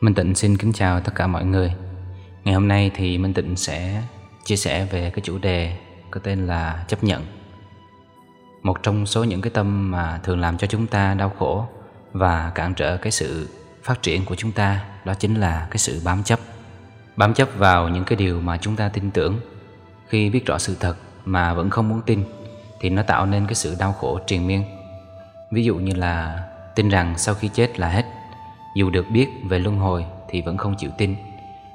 Minh Tịnh xin kính chào tất cả mọi người. Ngày hôm nay thì Minh Tịnh sẽ chia sẻ về cái chủ đề có tên là chấp nhận. Một trong số những cái tâm mà thường làm cho chúng ta đau khổ Và cản trở cái sự phát triển của chúng ta, Đó chính là cái sự bám chấp. Bám chấp vào những cái điều mà chúng ta tin tưởng. Khi biết rõ sự thật mà vẫn không muốn tin, Thì nó tạo nên cái sự đau khổ triền miên. Ví dụ như là tin rằng sau khi chết là hết dù được biết về luân hồi thì vẫn không chịu tin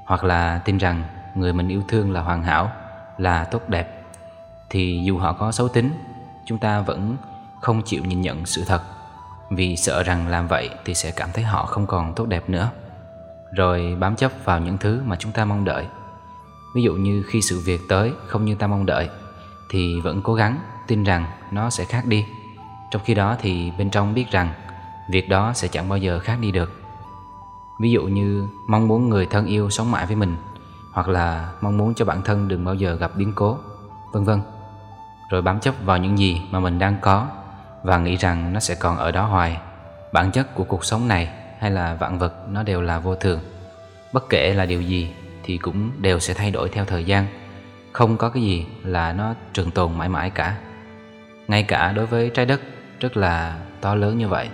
Hoặc là tin rằng người mình yêu thương là hoàn hảo, là tốt đẹp. Thì dù họ có xấu tính, chúng ta vẫn không chịu nhìn nhận sự thật. Vì sợ rằng làm vậy thì sẽ cảm thấy họ không còn tốt đẹp nữa. Rồi bám chấp vào những thứ mà chúng ta mong đợi. Ví dụ như khi sự việc tới không như ta mong đợi Thì vẫn cố gắng tin rằng nó sẽ khác đi. Trong khi đó thì bên trong biết rằng Việc đó sẽ chẳng bao giờ khác đi được. Ví dụ như mong muốn người thân yêu sống mãi với mình, Hoặc là mong muốn cho bản thân đừng bao giờ gặp biến cố, Vân vân. Rồi bám chấp vào những gì mà mình đang có Và nghĩ rằng nó sẽ còn ở đó hoài. Bản chất của cuộc sống này hay là vạn vật nó đều là vô thường. Bất kể là điều gì thì cũng đều sẽ thay đổi theo thời gian. Không có cái gì là nó trường tồn mãi mãi cả. Ngay cả đối với trái đất rất là to lớn như vậy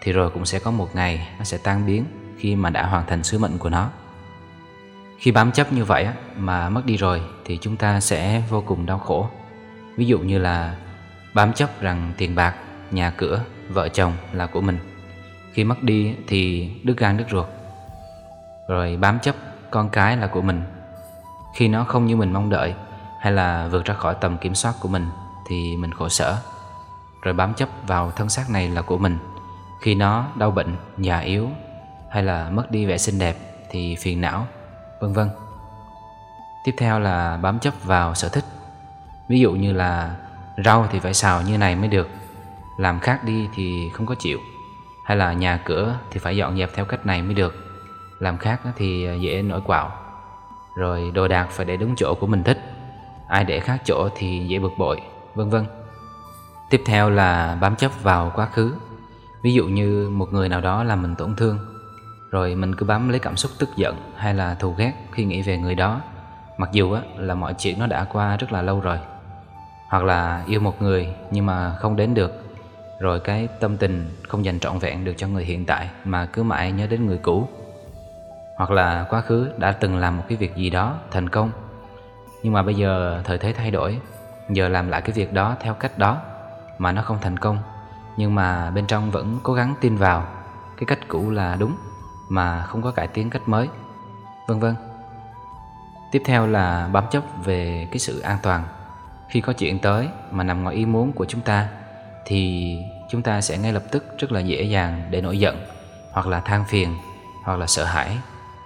Thì rồi cũng sẽ có một ngày nó sẽ tan biến khi mà đã hoàn thành sứ mệnh của nó. Khi bám chấp như vậy mà mất đi rồi thì chúng ta sẽ vô cùng đau khổ. Ví dụ như là bám chấp rằng tiền bạc, nhà cửa, vợ chồng là của mình. Khi mất đi thì đứt gan đứt ruột. Rồi bám chấp con cái là của mình. Khi nó không như mình mong đợi hay là vượt ra khỏi tầm kiểm soát của mình thì mình khổ sở. Rồi bám chấp vào thân xác này là của mình. Khi nó đau bệnh, già yếu hay là mất đi vẻ xinh đẹp thì phiền não, vân vân. Tiếp theo là bám chấp vào sở thích. Ví dụ như là rau thì phải xào như này mới được, làm khác đi thì không có chịu. Hay là nhà cửa thì phải dọn dẹp theo cách này mới được, làm khác thì dễ nổi quạo. Rồi đồ đạc phải để đúng chỗ của mình thích, ai để khác chỗ thì dễ bực bội, vân vân. Tiếp theo là bám chấp vào quá khứ. Ví dụ như một người nào đó làm mình tổn thương rồi mình cứ bám lấy cảm xúc tức giận hay là thù ghét khi nghĩ về người đó. Mặc dù á, là mọi chuyện nó đã qua rất là lâu rồi. Hoặc là yêu một người nhưng mà không đến được. Rồi cái tâm tình không dành trọn vẹn được cho người hiện tại Mà cứ mãi nhớ đến người cũ. Hoặc là quá khứ đã từng làm một cái việc gì đó thành công. Nhưng mà bây giờ thời thế thay đổi Giờ làm lại cái việc đó theo cách đó Mà nó không thành công. Nhưng mà bên trong vẫn cố gắng tin vào Cái cách cũ là đúng mà không có cải tiến cách mới. Vân vân. Tiếp theo là bám chấp về cái sự an toàn. Khi có chuyện tới mà nằm ngoài ý muốn của chúng ta, thì chúng ta sẽ ngay lập tức rất là dễ dàng để nổi giận, hoặc là than phiền, hoặc là sợ hãi,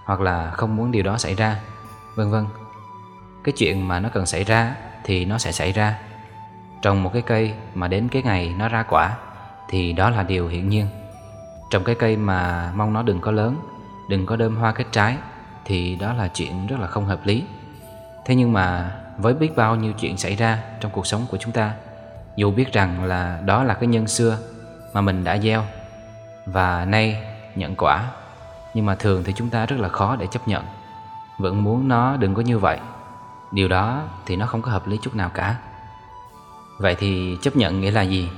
hoặc là không muốn điều đó xảy ra. Vân vân. Cái chuyện mà nó cần xảy ra thì nó sẽ xảy ra. Trồng một cái cây mà đến cái ngày nó ra quả, thì đó là điều hiển nhiên. Trồng cái cây mà mong nó đừng có lớn, Đừng có đơm hoa kết trái, Thì đó là chuyện rất là không hợp lý. Thế nhưng mà với biết bao nhiêu chuyện xảy ra trong cuộc sống của chúng ta, Dù biết rằng là đó là cái nhân xưa mà mình đã gieo Và nay nhận quả, Nhưng mà thường thì chúng ta rất là khó để chấp nhận. Vẫn muốn nó đừng có như vậy. Điều đó thì nó không có hợp lý chút nào cả. Vậy thì chấp nhận nghĩa là gì?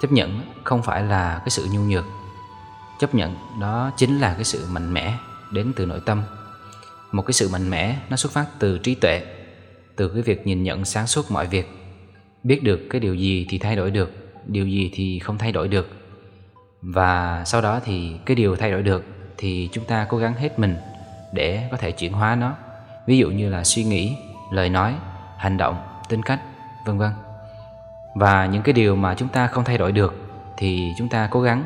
Chấp nhận không phải là cái sự nhu nhược chấp nhận đó chính là cái sự mạnh mẽ đến từ nội tâm. Một cái sự mạnh mẽ, nó xuất phát từ trí tuệ, từ cái việc nhìn nhận sáng suốt mọi việc. Biết được cái điều gì thì thay đổi được, điều gì thì không thay đổi được. Và sau đó thì cái điều thay đổi được thì chúng ta cố gắng hết mình để có thể chuyển hóa nó. Ví dụ như là suy nghĩ, lời nói, hành động, tính cách, vân vân. Và những cái điều mà chúng ta không thay đổi được thì chúng ta cố gắng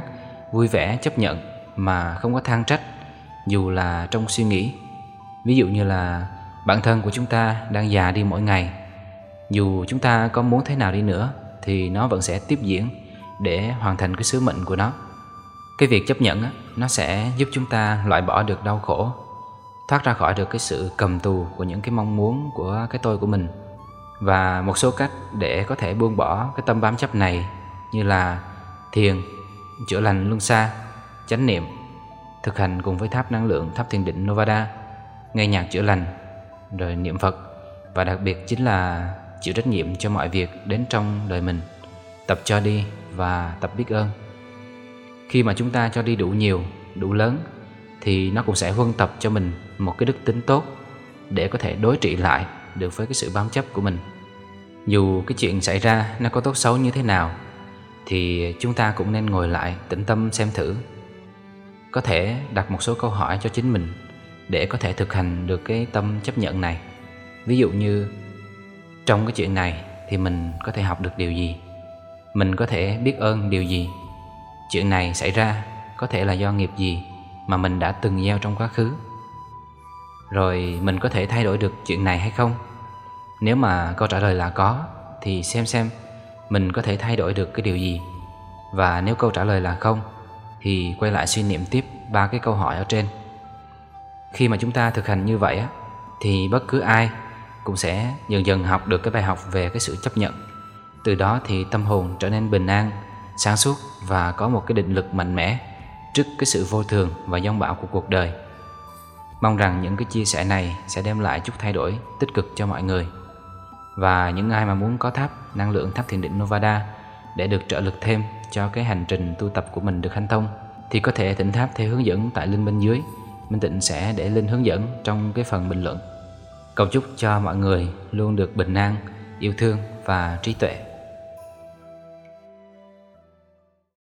vui vẻ chấp nhận mà không có than trách, dù là trong suy nghĩ. Ví dụ như là bản thân của chúng ta đang già đi mỗi ngày. Dù chúng ta có muốn thế nào đi nữa, thì nó vẫn sẽ tiếp diễn để hoàn thành cái sứ mệnh của nó. Cái việc chấp nhận nó sẽ giúp chúng ta loại bỏ được đau khổ, thoát ra khỏi được cái sự cầm tù của những cái mong muốn của cái tôi của mình. Và một số cách để có thể buông bỏ cái tâm bám chấp này như là thiền chữa lành luân xa chánh niệm thực hành cùng với tháp năng lượng tháp thiền định Novada, nghe nhạc chữa lành, rồi niệm Phật và đặc biệt chính là chịu trách nhiệm cho mọi việc đến trong đời mình, tập cho đi và tập biết ơn. Khi mà chúng ta cho đi đủ nhiều, đủ lớn thì nó cũng sẽ huân tập cho mình một cái đức tính tốt để có thể đối trị lại được với cái sự bám chấp của mình. Dù cái chuyện xảy ra nó có tốt xấu như thế nào thì chúng ta cũng nên ngồi lại tĩnh tâm xem thử. Có thể đặt một số câu hỏi cho chính mình để có thể thực hành được cái tâm chấp nhận này. Ví dụ như, trong cái chuyện này thì mình có thể học được điều gì? Mình có thể biết ơn điều gì? Chuyện này xảy ra có thể là do nghiệp gì mà mình đã từng gieo trong quá khứ? Rồi mình có thể thay đổi được chuyện này hay không? Nếu mà câu trả lời là có, thì xem xem mình có thể thay đổi được cái điều gì. Và nếu câu trả lời là không thì quay lại suy niệm tiếp ba cái câu hỏi ở trên. Khi mà chúng ta thực hành như vậy á thì bất cứ ai cũng sẽ dần dần học được cái bài học về cái sự chấp nhận. Từ đó thì tâm hồn trở nên bình an, sáng suốt và có một cái định lực mạnh mẽ trước cái sự vô thường và giông bão của cuộc đời. Mong rằng những cái chia sẻ này sẽ đem lại chút thay đổi tích cực cho mọi người. Và những ai mà muốn có tháp năng lượng tháp thiền định Novada để được trợ lực thêm cho cái hành trình tu tập của mình được hanh thông thì có thể thỉnh tháp theo hướng dẫn tại link bên dưới. Minh Tịnh sẽ để link hướng dẫn trong cái phần bình luận. Cầu chúc cho mọi người luôn được bình an, yêu thương và trí tuệ.